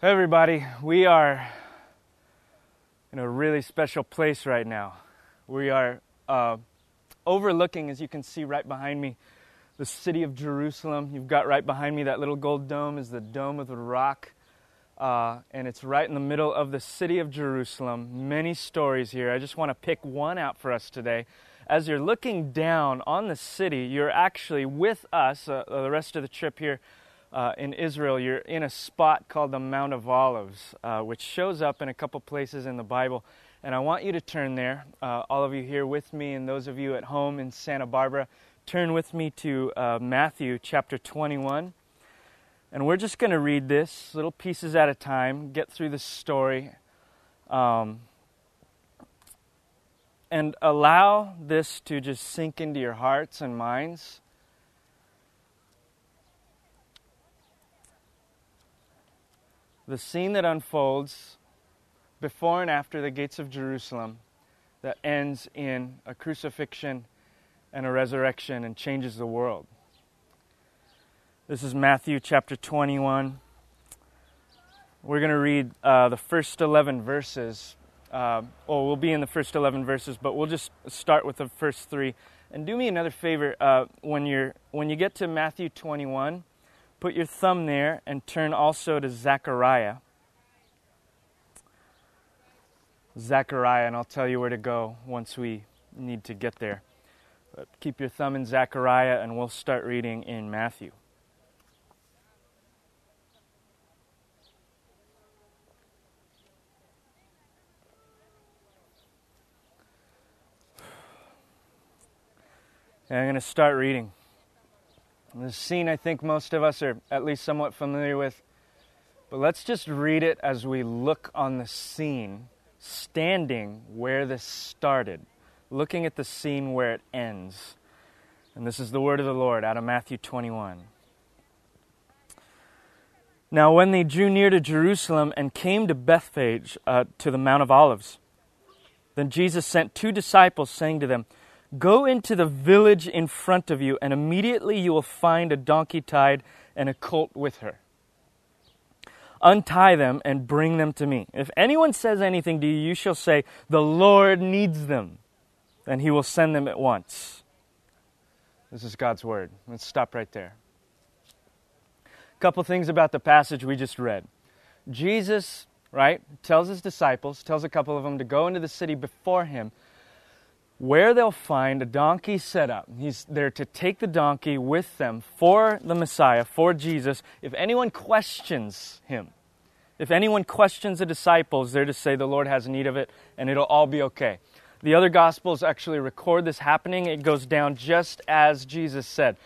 Hey everybody, we are in a really special place right now. We are uh, overlooking, as you can see right behind me, the city of Jerusalem. You've got right behind me that little gold dome is the Dome of the Rock, uh, and it's right in the middle of the city of Jerusalem. Many stories here. I just want to pick one out for us today. As you're looking down on the city, you're actually with us, uh, the rest of the trip here uh, in Israel, you're in a spot called the Mount of Olives, uh, which shows up in a couple places in the Bible. And I want you to turn there, uh, all of you here with me, and those of you at home in Santa Barbara, turn with me to uh, Matthew chapter 21. And we're just going to read this little pieces at a time, get through the story, um, and allow this to just sink into your hearts and minds. The scene that unfolds before and after the gates of Jerusalem that ends in a crucifixion and a resurrection and changes the world. This is Matthew chapter 21. We're going to read uh, the first 11 verses. Uh, well, we'll be in the first 11 verses, but we'll just start with the first three. And do me another favor uh, when, you're, when you get to Matthew 21, Put your thumb there and turn also to Zechariah. Zechariah, and I'll tell you where to go once we need to get there. But keep your thumb in Zechariah, and we'll start reading in Matthew. And I'm going to start reading. The scene I think most of us are at least somewhat familiar with. But let's just read it as we look on the scene, standing where this started, looking at the scene where it ends. And this is the word of the Lord out of Matthew 21. Now, when they drew near to Jerusalem and came to Bethphage, uh, to the Mount of Olives, then Jesus sent two disciples, saying to them, Go into the village in front of you, and immediately you will find a donkey tied and a colt with her. Untie them and bring them to me. If anyone says anything to you, you shall say, The Lord needs them, and he will send them at once. This is God's word. Let's stop right there. A couple things about the passage we just read. Jesus, right, tells his disciples, tells a couple of them to go into the city before him where they'll find a donkey set up. He's there to take the donkey with them for the Messiah, for Jesus. If anyone questions him, if anyone questions the disciples, they're to say the Lord has need of it and it'll all be okay. The other Gospels actually record this happening. It goes down just as Jesus said.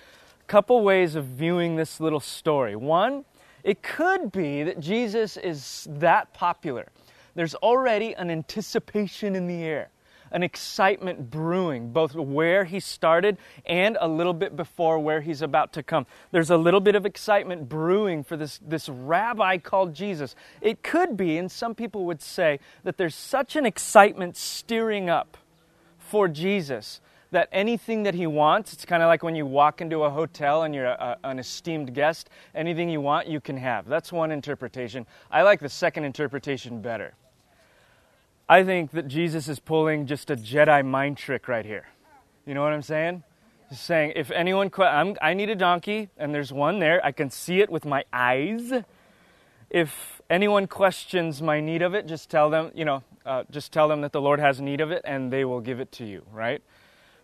A couple ways of viewing this little story. One, it could be that Jesus is that popular. There's already an anticipation in the air an excitement brewing, both where he started and a little bit before where he's about to come. There's a little bit of excitement brewing for this, this rabbi called Jesus. It could be, and some people would say, that there's such an excitement steering up for Jesus that anything that he wants, it's kind of like when you walk into a hotel and you're a, a, an esteemed guest, anything you want, you can have. That's one interpretation. I like the second interpretation better. I think that Jesus is pulling just a Jedi mind trick right here. You know what I'm saying? He's saying, if anyone, I'm, I need a donkey, and there's one there, I can see it with my eyes. If anyone questions my need of it, just tell them, you know, uh, just tell them that the Lord has need of it, and they will give it to you, right?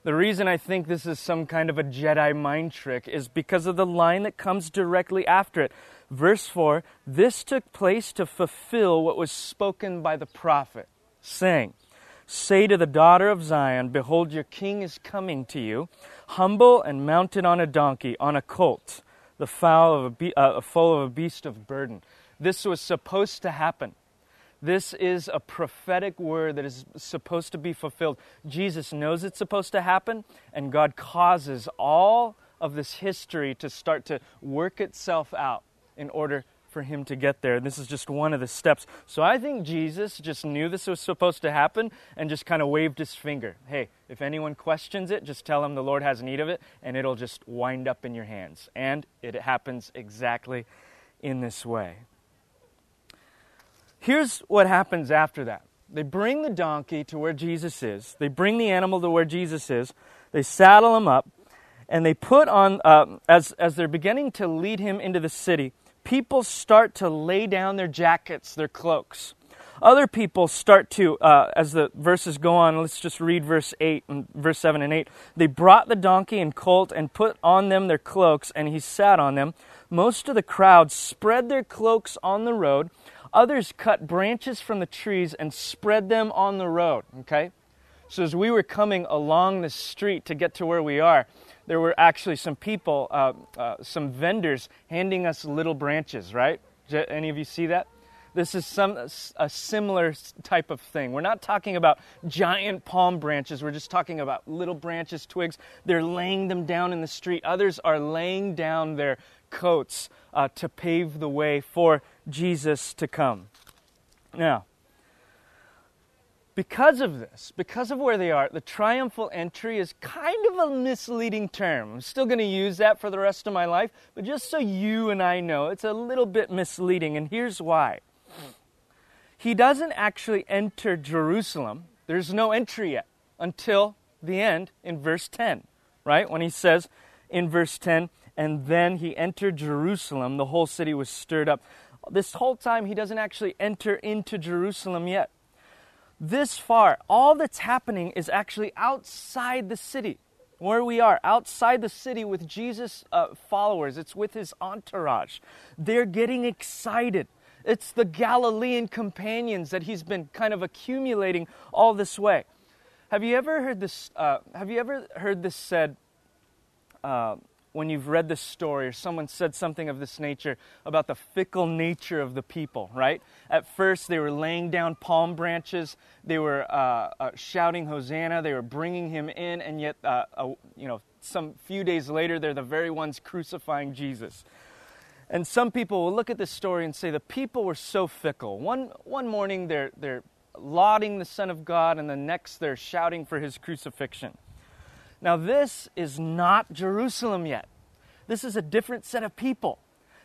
The reason I think this is some kind of a Jedi mind trick is because of the line that comes directly after it. Verse 4 This took place to fulfill what was spoken by the prophet saying, Say to the daughter of Zion, Behold, your king is coming to you, humble and mounted on a donkey, on a colt, the foal of a, be- uh, foal of a beast of burden. This was supposed to happen. This is a prophetic word that is supposed to be fulfilled. Jesus knows it's supposed to happen, and God causes all of this history to start to work itself out in order for him to get there. This is just one of the steps. So I think Jesus just knew this was supposed to happen and just kind of waved his finger. Hey, if anyone questions it, just tell them the Lord has need of it and it'll just wind up in your hands. And it happens exactly in this way. here's what happens after that they bring the donkey to where Jesus is, they bring the animal to where Jesus is, they saddle him up, and they put on, uh, as, as they're beginning to lead him into the city, people start to lay down their jackets, their cloaks. Other people start to, uh, as the verses go on, let's just read verse 8 and verse 7 and 8. They brought the donkey and colt and put on them their cloaks, and he sat on them. Most of the crowd spread their cloaks on the road. Others cut branches from the trees and spread them on the road. Okay? So as we were coming along the street to get to where we are, there were actually some people, uh, uh, some vendors handing us little branches, right? Any of you see that? This is some a similar type of thing. We're not talking about giant palm branches. We're just talking about little branches, twigs. They're laying them down in the street. Others are laying down their coats uh, to pave the way for Jesus to come. Now, because of this, because of where they are, the triumphal entry is kind of a misleading term. I'm still going to use that for the rest of my life, but just so you and I know, it's a little bit misleading, and here's why. He doesn't actually enter Jerusalem, there's no entry yet until the end in verse 10, right? When he says in verse 10, and then he entered Jerusalem, the whole city was stirred up. This whole time, he doesn't actually enter into Jerusalem yet this far, all that's happening is actually outside the city, where we are, outside the city with Jesus' uh, followers. It's with his entourage. They're getting excited. It's the Galilean companions that he's been kind of accumulating all this way. Have you ever heard this? Uh, have you ever heard this said? Uh, when you've read this story or someone said something of this nature about the fickle nature of the people, right? At first, they were laying down palm branches, they were uh, uh, shouting Hosanna, they were bringing him in, and yet, uh, you know, some few days later, they're the very ones crucifying Jesus. And some people will look at this story and say the people were so fickle. One, one morning, they're, they're lauding the Son of God, and the next, they're shouting for his crucifixion. Now, this is not Jerusalem yet. This is a different set of people.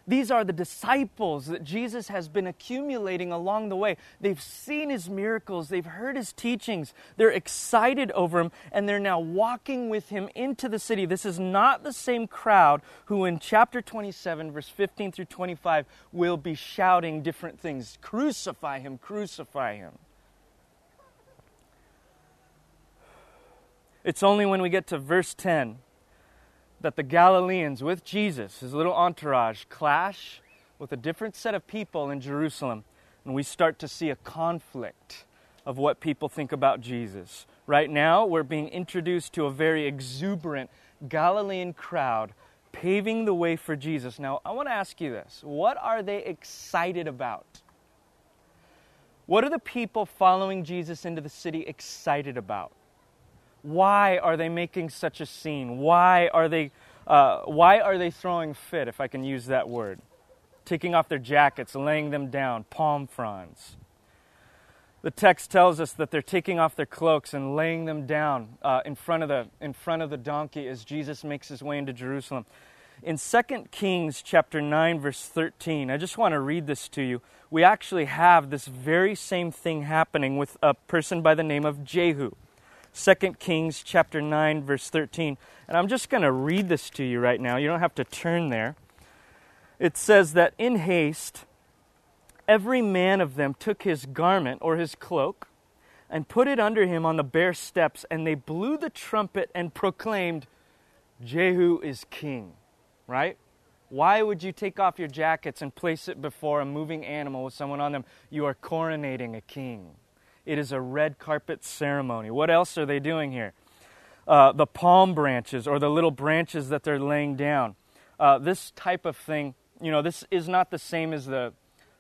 These are the disciples that Jesus has been accumulating along the way. They've seen his miracles, they've heard his teachings, they're excited over him, and they're now walking with him into the city. This is not the same crowd who, in chapter 27, verse 15 through 25, will be shouting different things Crucify him, crucify him. It's only when we get to verse 10 that the Galileans with Jesus, his little entourage, clash with a different set of people in Jerusalem, and we start to see a conflict of what people think about Jesus. Right now, we're being introduced to a very exuberant Galilean crowd paving the way for Jesus. Now, I want to ask you this what are they excited about? What are the people following Jesus into the city excited about? Why are they making such a scene? Why are they, uh, why are they throwing fit, if I can use that word? Taking off their jackets, laying them down, palm fronds. The text tells us that they're taking off their cloaks and laying them down uh, in, front of the, in front of the donkey as Jesus makes his way into Jerusalem. In 2 Kings chapter 9 verse 13, I just want to read this to you. We actually have this very same thing happening with a person by the name of Jehu. 2 Kings chapter 9 verse 13. And I'm just going to read this to you right now. You don't have to turn there. It says that in haste every man of them took his garment or his cloak and put it under him on the bare steps and they blew the trumpet and proclaimed Jehu is king. Right? Why would you take off your jackets and place it before a moving animal with someone on them? You are coronating a king. It is a red carpet ceremony. What else are they doing here? Uh, the palm branches or the little branches that they're laying down. Uh, this type of thing, you know, this is not the same as the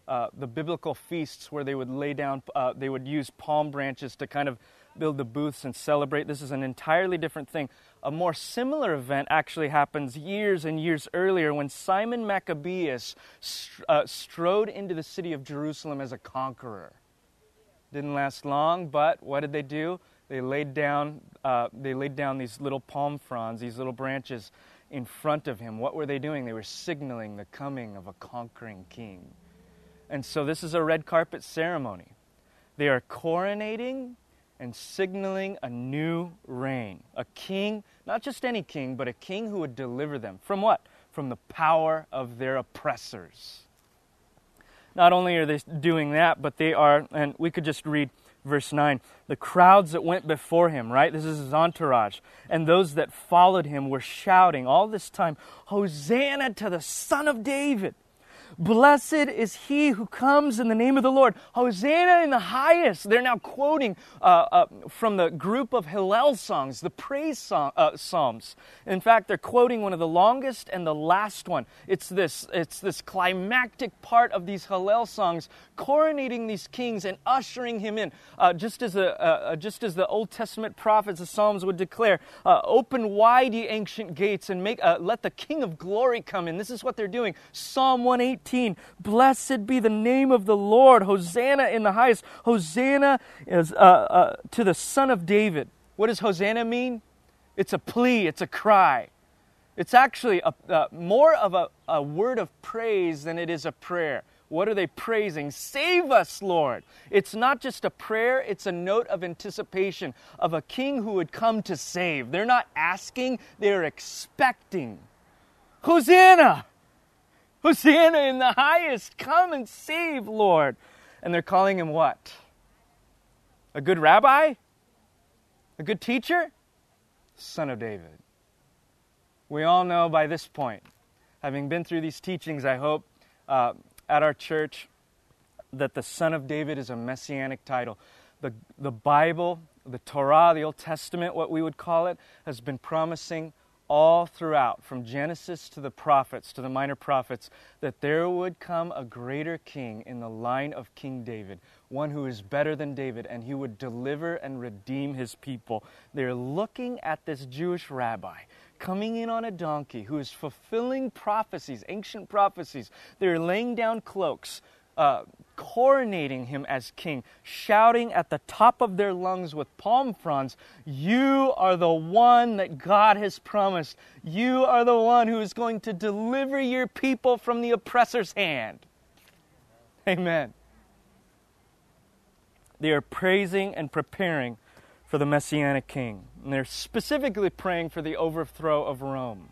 uh, the biblical feasts where they would lay down, uh, they would use palm branches to kind of build the booths and celebrate. This is an entirely different thing. A more similar event actually happens years and years earlier when Simon Maccabeus uh, strode into the city of Jerusalem as a conqueror. Didn't last long, but what did they do? They laid down, uh, they laid down these little palm fronds, these little branches in front of him. What were they doing? They were signaling the coming of a conquering king. And so this is a red carpet ceremony. They are coronating and signaling a new reign. A king, not just any king, but a king who would deliver them. From what? From the power of their oppressors. Not only are they doing that, but they are, and we could just read verse 9 the crowds that went before him, right? This is his entourage. And those that followed him were shouting all this time, Hosanna to the Son of David! Blessed is he who comes in the name of the Lord. Hosanna in the highest. They're now quoting uh, uh, from the group of Hallel songs, the praise song, uh, psalms. In fact, they're quoting one of the longest and the last one. It's this, it's this climactic part of these Hallel songs, coronating these kings and ushering him in. Uh, just, as a, uh, uh, just as the Old Testament prophets, the Psalms would declare, Open wide ye ancient gates and make, let the King of glory come in. This is what they're doing. Psalm 118. 18. Blessed be the name of the Lord. Hosanna in the highest. Hosanna is uh, uh, to the Son of David. What does Hosanna mean? It's a plea, it's a cry. It's actually a, uh, more of a, a word of praise than it is a prayer. What are they praising? Save us, Lord. It's not just a prayer, it's a note of anticipation of a king who would come to save. They're not asking, they're expecting. Hosanna! Hosanna in the highest. Come and save, Lord. And they're calling him what? A good rabbi? A good teacher? Son of David. We all know by this point, having been through these teachings, I hope, uh, at our church, that the Son of David is a messianic title. The, the Bible, the Torah, the Old Testament, what we would call it, has been promising all throughout, from Genesis to the prophets, to the minor prophets, that there would come a greater king in the line of King David, one who is better than David, and he would deliver and redeem his people. They're looking at this Jewish rabbi coming in on a donkey who is fulfilling prophecies, ancient prophecies. They're laying down cloaks, uh, coronating him as king, shouting at the top of their lungs with palm fronds, You are the one that God has promised. You are the one who is going to deliver your people from the oppressor's hand. Amen. They are praising and preparing for the Messianic King. And they're specifically praying for the overthrow of Rome.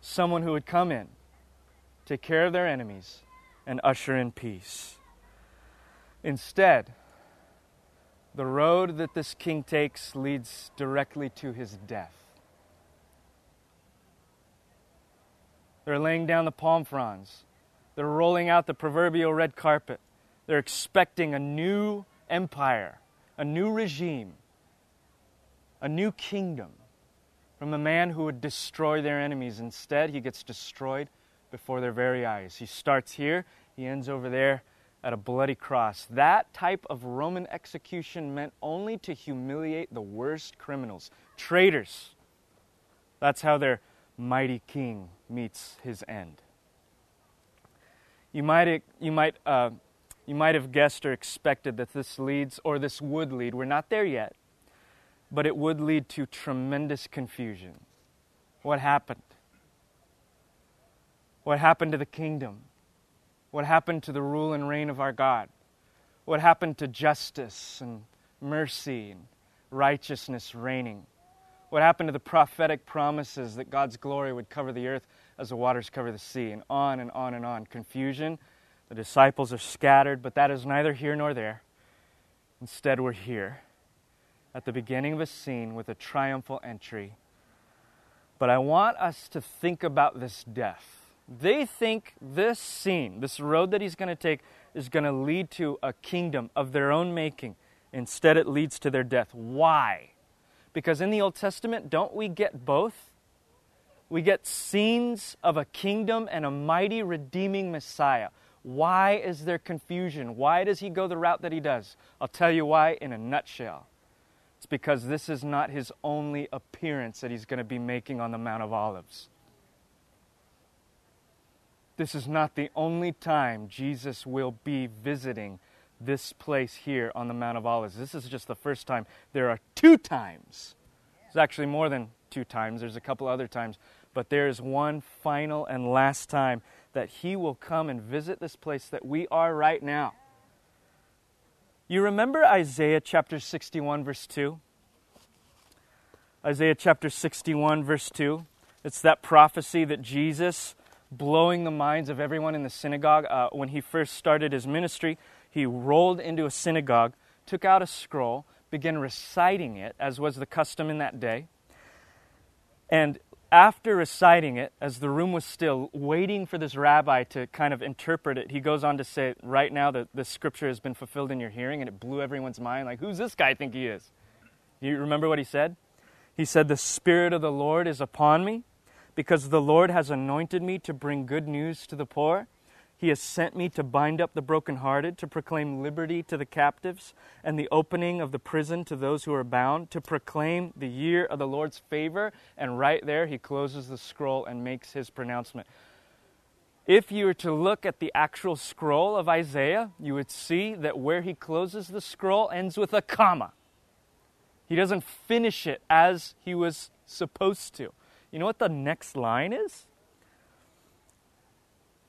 Someone who would come in, take care of their enemies, and usher in peace. Instead, the road that this king takes leads directly to his death. They're laying down the palm fronds. They're rolling out the proverbial red carpet. They're expecting a new empire, a new regime, a new kingdom from a man who would destroy their enemies. Instead, he gets destroyed before their very eyes. He starts here, he ends over there at a bloody cross. That type of Roman execution meant only to humiliate the worst criminals, traitors. That's how their mighty king meets his end. You might, you might, uh, you might have guessed or expected that this leads, or this would lead, we're not there yet, but it would lead to tremendous confusion. What happened? What happened to the kingdom? What happened to the rule and reign of our God? What happened to justice and mercy and righteousness reigning? What happened to the prophetic promises that God's glory would cover the earth as the waters cover the sea? And on and on and on. Confusion. The disciples are scattered, but that is neither here nor there. Instead, we're here at the beginning of a scene with a triumphal entry. But I want us to think about this death they think this scene, this road that he's going to take, is going to lead to a kingdom of their own making. Instead, it leads to their death. Why? Because in the Old Testament, don't we get both? We get scenes of a kingdom and a mighty redeeming Messiah. Why is there confusion? Why does he go the route that he does? I'll tell you why in a nutshell. It's because this is not his only appearance that he's going to be making on the Mount of Olives. This is not the only time Jesus will be visiting this place here on the Mount of Olives. This is just the first time. There are two times. It's actually more than two times, there's a couple other times. But there is one final and last time that He will come and visit this place that we are right now. You remember Isaiah chapter 61, verse 2? Isaiah chapter 61, verse 2. It's that prophecy that Jesus, blowing the minds of everyone in the synagogue, uh, when he first started his ministry, he rolled into a synagogue, took out a scroll, began reciting it, as was the custom in that day. And after reciting it, as the room was still, waiting for this rabbi to kind of interpret it, he goes on to say, Right now, the, the scripture has been fulfilled in your hearing, and it blew everyone's mind. Like, who's this guy I think he is? You remember what he said? He said, The Spirit of the Lord is upon me, because the Lord has anointed me to bring good news to the poor. He has sent me to bind up the brokenhearted, to proclaim liberty to the captives, and the opening of the prison to those who are bound, to proclaim the year of the Lord's favor. And right there, he closes the scroll and makes his pronouncement. If you were to look at the actual scroll of Isaiah, you would see that where he closes the scroll ends with a comma. He doesn't finish it as he was supposed to. You know what the next line is?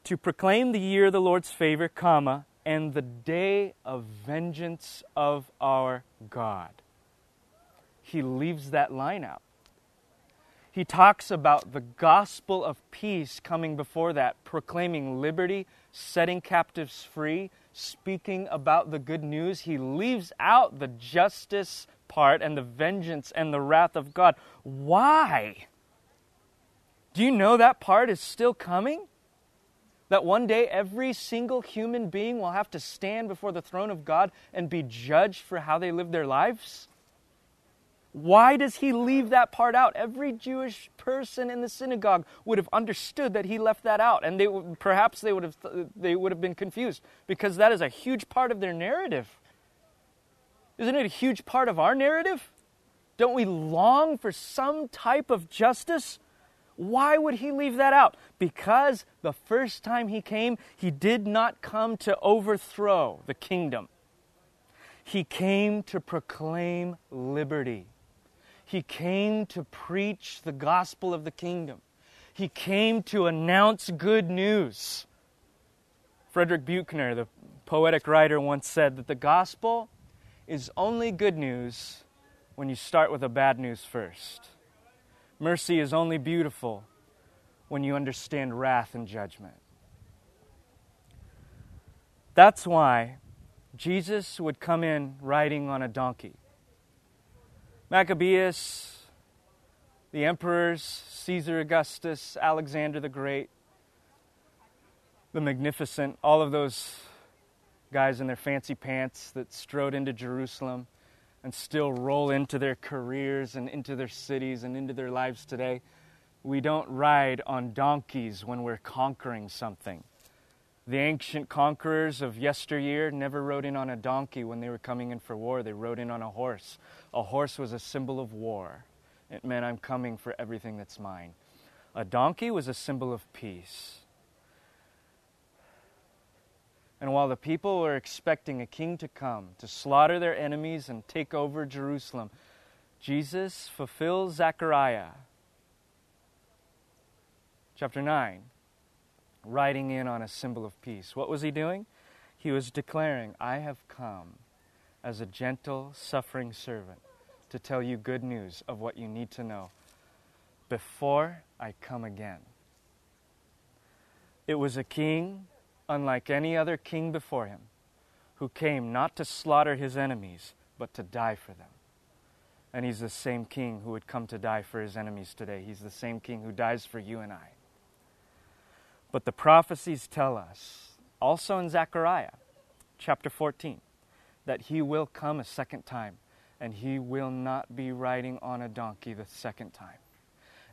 to proclaim the year of the Lord's favor, comma, and the day of vengeance of our God. He leaves that line out. He talks about the gospel of peace coming before that, proclaiming liberty, setting captives free, speaking about the good news. He leaves out the justice part and the vengeance and the wrath of God. Why? Do you know that part is still coming? that one day every single human being will have to stand before the throne of God and be judged for how they live their lives? Why does he leave that part out? Every Jewish person in the synagogue would have understood that he left that out, and they perhaps they would have they would have been confused because that is a huge part of their narrative. Isn't it a huge part of our narrative? Don't we long for some type of justice? Why would he leave that out? Because the first time he came, he did not come to overthrow the kingdom. He came to proclaim liberty. He came to preach the gospel of the kingdom. He came to announce good news. Frederick Buechner, the poetic writer, once said that the gospel is only good news when you start with a bad news first. Mercy is only beautiful when you understand wrath and judgment. That's why Jesus would come in riding on a donkey. Maccabeus, the emperors, Caesar Augustus, Alexander the Great, the Magnificent, all of those guys in their fancy pants that strode into Jerusalem and still roll into their careers and into their cities and into their lives today. We don't ride on donkeys when we're conquering something. The ancient conquerors of yesteryear never rode in on a donkey when they were coming in for war. They rode in on a horse. A horse was a symbol of war. It meant I'm coming for everything that's mine. A donkey was a symbol of peace. And while the people were expecting a king to come to slaughter their enemies and take over Jerusalem, Jesus fulfills Zechariah chapter 9, riding in on a symbol of peace. What was he doing? He was declaring, I have come as a gentle, suffering servant to tell you good news of what you need to know before I come again. It was a king unlike any other king before him, who came not to slaughter his enemies, but to die for them. And he's the same king who would come to die for his enemies today. He's the same king who dies for you and I. But the prophecies tell us, also in Zechariah chapter 14, that he will come a second time, and he will not be riding on a donkey the second time.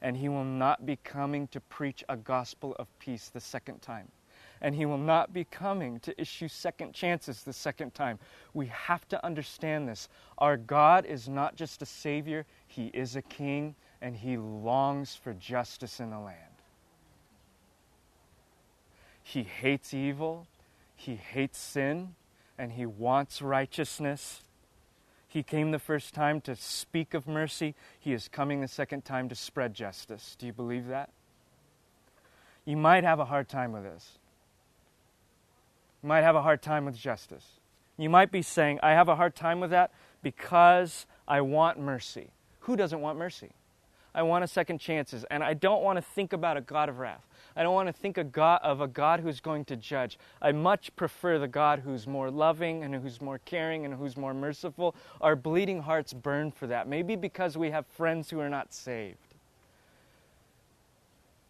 And he will not be coming to preach a gospel of peace the second time and He will not be coming to issue second chances the second time. We have to understand this. Our God is not just a Savior, He is a King, and He longs for justice in the land. He hates evil, He hates sin, and He wants righteousness. He came the first time to speak of mercy. He is coming the second time to spread justice. Do you believe that? you might have a hard time with this. Might have a hard time with justice. You might be saying, I have a hard time with that because I want mercy. Who doesn't want mercy? I want a second chances, and I don't want to think about a God of wrath. I don't want to think of, God, of a God who's going to judge. I much prefer the God who's more loving and who's more caring and who's more merciful. Our bleeding hearts burn for that. Maybe because we have friends who are not saved.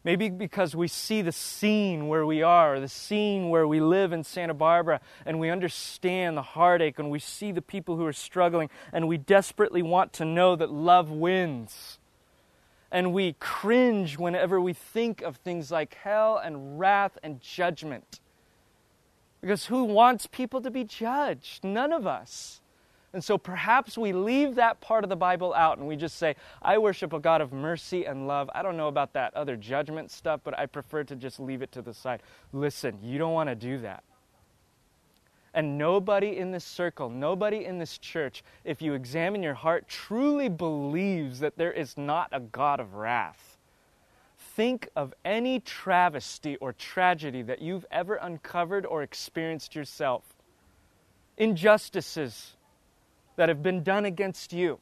Maybe because we see the scene where we are, the scene where we live in Santa Barbara, and we understand the heartache, and we see the people who are struggling, and we desperately want to know that love wins. And we cringe whenever we think of things like hell and wrath and judgment. Because who wants people to be judged? None of us. And so perhaps we leave that part of the Bible out and we just say, I worship a God of mercy and love. I don't know about that other judgment stuff, but I prefer to just leave it to the side. Listen, you don't want to do that. And nobody in this circle, nobody in this church, if you examine your heart, truly believes that there is not a God of wrath. Think of any travesty or tragedy that you've ever uncovered or experienced yourself. Injustices, that have been done against you,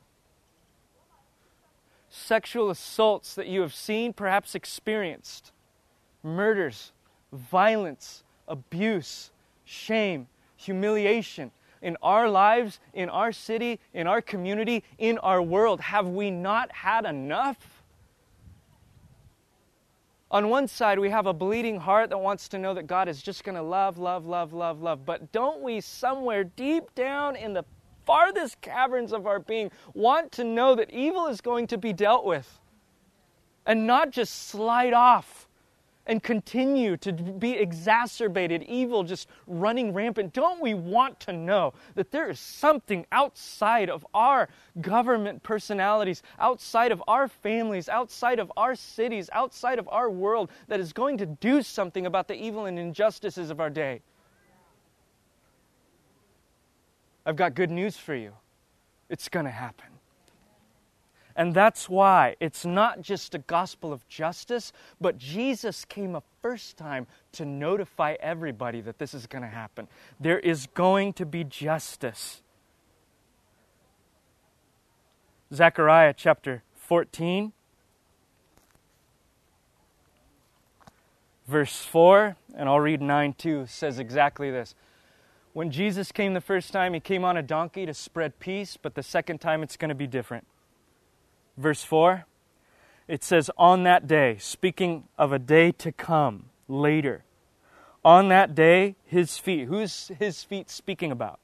sexual assaults that you have seen, perhaps experienced, murders, violence, abuse, shame, humiliation in our lives, in our city, in our community, in our world. Have we not had enough? On one side, we have a bleeding heart that wants to know that God is just going to love, love, love, love, love. But don't we, somewhere deep down in the farthest caverns of our being want to know that evil is going to be dealt with and not just slide off and continue to be exacerbated, evil just running rampant. Don't we want to know that there is something outside of our government personalities, outside of our families, outside of our cities, outside of our world that is going to do something about the evil and injustices of our day? I've got good news for you. It's going to happen. And that's why it's not just a gospel of justice, but Jesus came a first time to notify everybody that this is going to happen. There is going to be justice. Zechariah chapter 14, verse 4, and I'll read 9 too, says exactly this. When Jesus came the first time, he came on a donkey to spread peace, but the second time it's going to be different. Verse 4, it says, On that day, speaking of a day to come later, on that day, his feet, who's his feet speaking about?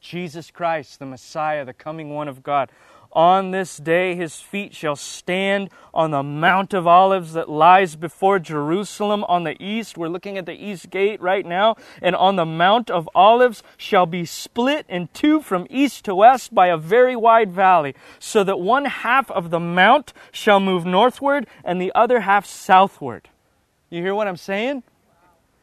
Jesus Christ, the Messiah, the coming one of God. On this day his feet shall stand on the Mount of Olives that lies before Jerusalem on the east. We're looking at the east gate right now. And on the Mount of Olives shall be split in two from east to west by a very wide valley, so that one half of the mount shall move northward and the other half southward. You hear what I'm saying?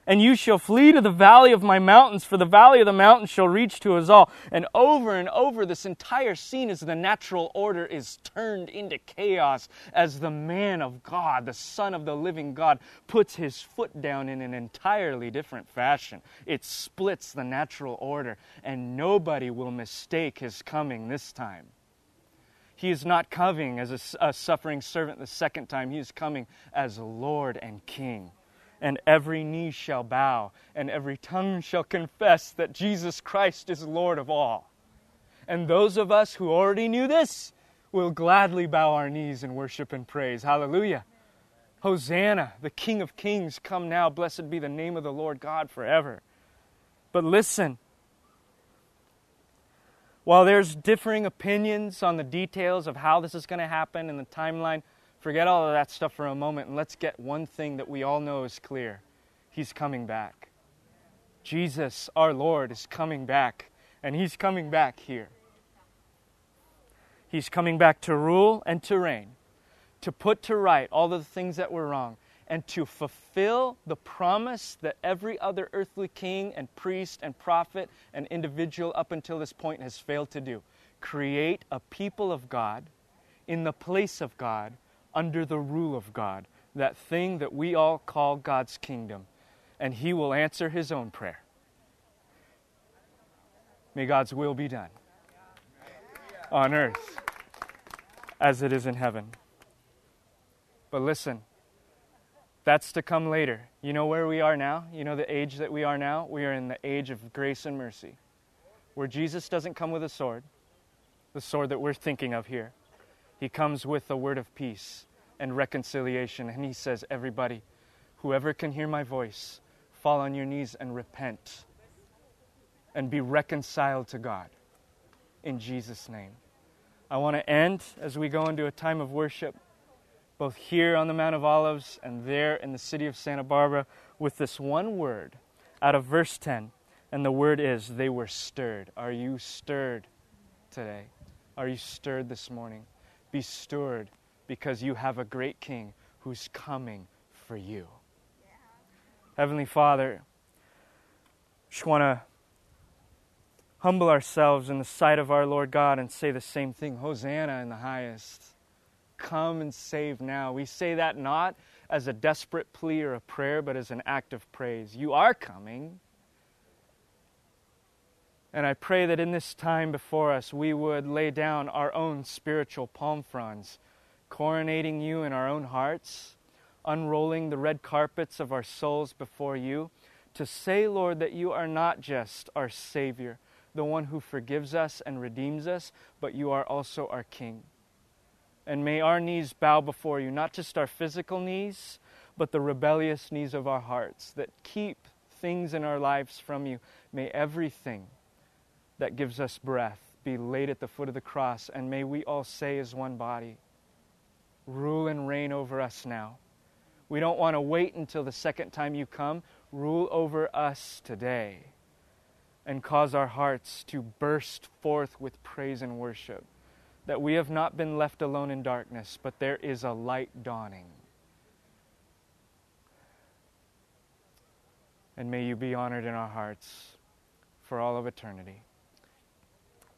And you shall flee to the valley of my mountains, for the valley of the mountains shall reach to us all. And over and over, this entire scene as the natural order is turned into chaos as the man of God, the Son of the living God, puts his foot down in an entirely different fashion. It splits the natural order, and nobody will mistake his coming this time. He is not coming as a, a suffering servant the second time, he is coming as Lord and King and every knee shall bow, and every tongue shall confess that Jesus Christ is Lord of all. And those of us who already knew this will gladly bow our knees and worship and praise. Hallelujah. Hosanna, the King of Kings, come now. Blessed be the name of the Lord God forever. But listen, while there's differing opinions on the details of how this is going to happen and the timeline, Forget all of that stuff for a moment and let's get one thing that we all know is clear He's coming back. Jesus, our Lord, is coming back, and He's coming back here. He's coming back to rule and to reign, to put to right all the things that were wrong, and to fulfill the promise that every other earthly king and priest and prophet and individual up until this point has failed to do create a people of God in the place of God under the rule of God, that thing that we all call God's kingdom, and He will answer His own prayer. May God's will be done on earth as it is in heaven. But listen, that's to come later. You know where we are now? You know the age that we are now? We are in the age of grace and mercy, where Jesus doesn't come with a sword, the sword that we're thinking of here. He comes with a word of peace and reconciliation. And he says, Everybody, whoever can hear my voice, fall on your knees and repent and be reconciled to God in Jesus' name. I want to end as we go into a time of worship, both here on the Mount of Olives and there in the city of Santa Barbara, with this one word out of verse 10. And the word is, they were stirred. Are you stirred today? Are you stirred this morning? Be stirred because you have a great king who's coming for you. Yeah. Heavenly Father, just want to humble ourselves in the sight of our Lord God and say the same thing Hosanna in the highest. Come and save now. We say that not as a desperate plea or a prayer, but as an act of praise. You are coming. And I pray that in this time before us, we would lay down our own spiritual palm fronds, coronating you in our own hearts, unrolling the red carpets of our souls before you, to say, Lord, that you are not just our Savior, the one who forgives us and redeems us, but you are also our King. And may our knees bow before you, not just our physical knees, but the rebellious knees of our hearts that keep things in our lives from you. May everything that gives us breath be laid at the foot of the cross, and may we all say as one body, Rule and reign over us now. We don't want to wait until the second time you come. Rule over us today and cause our hearts to burst forth with praise and worship. That we have not been left alone in darkness, but there is a light dawning. And may you be honored in our hearts for all of eternity.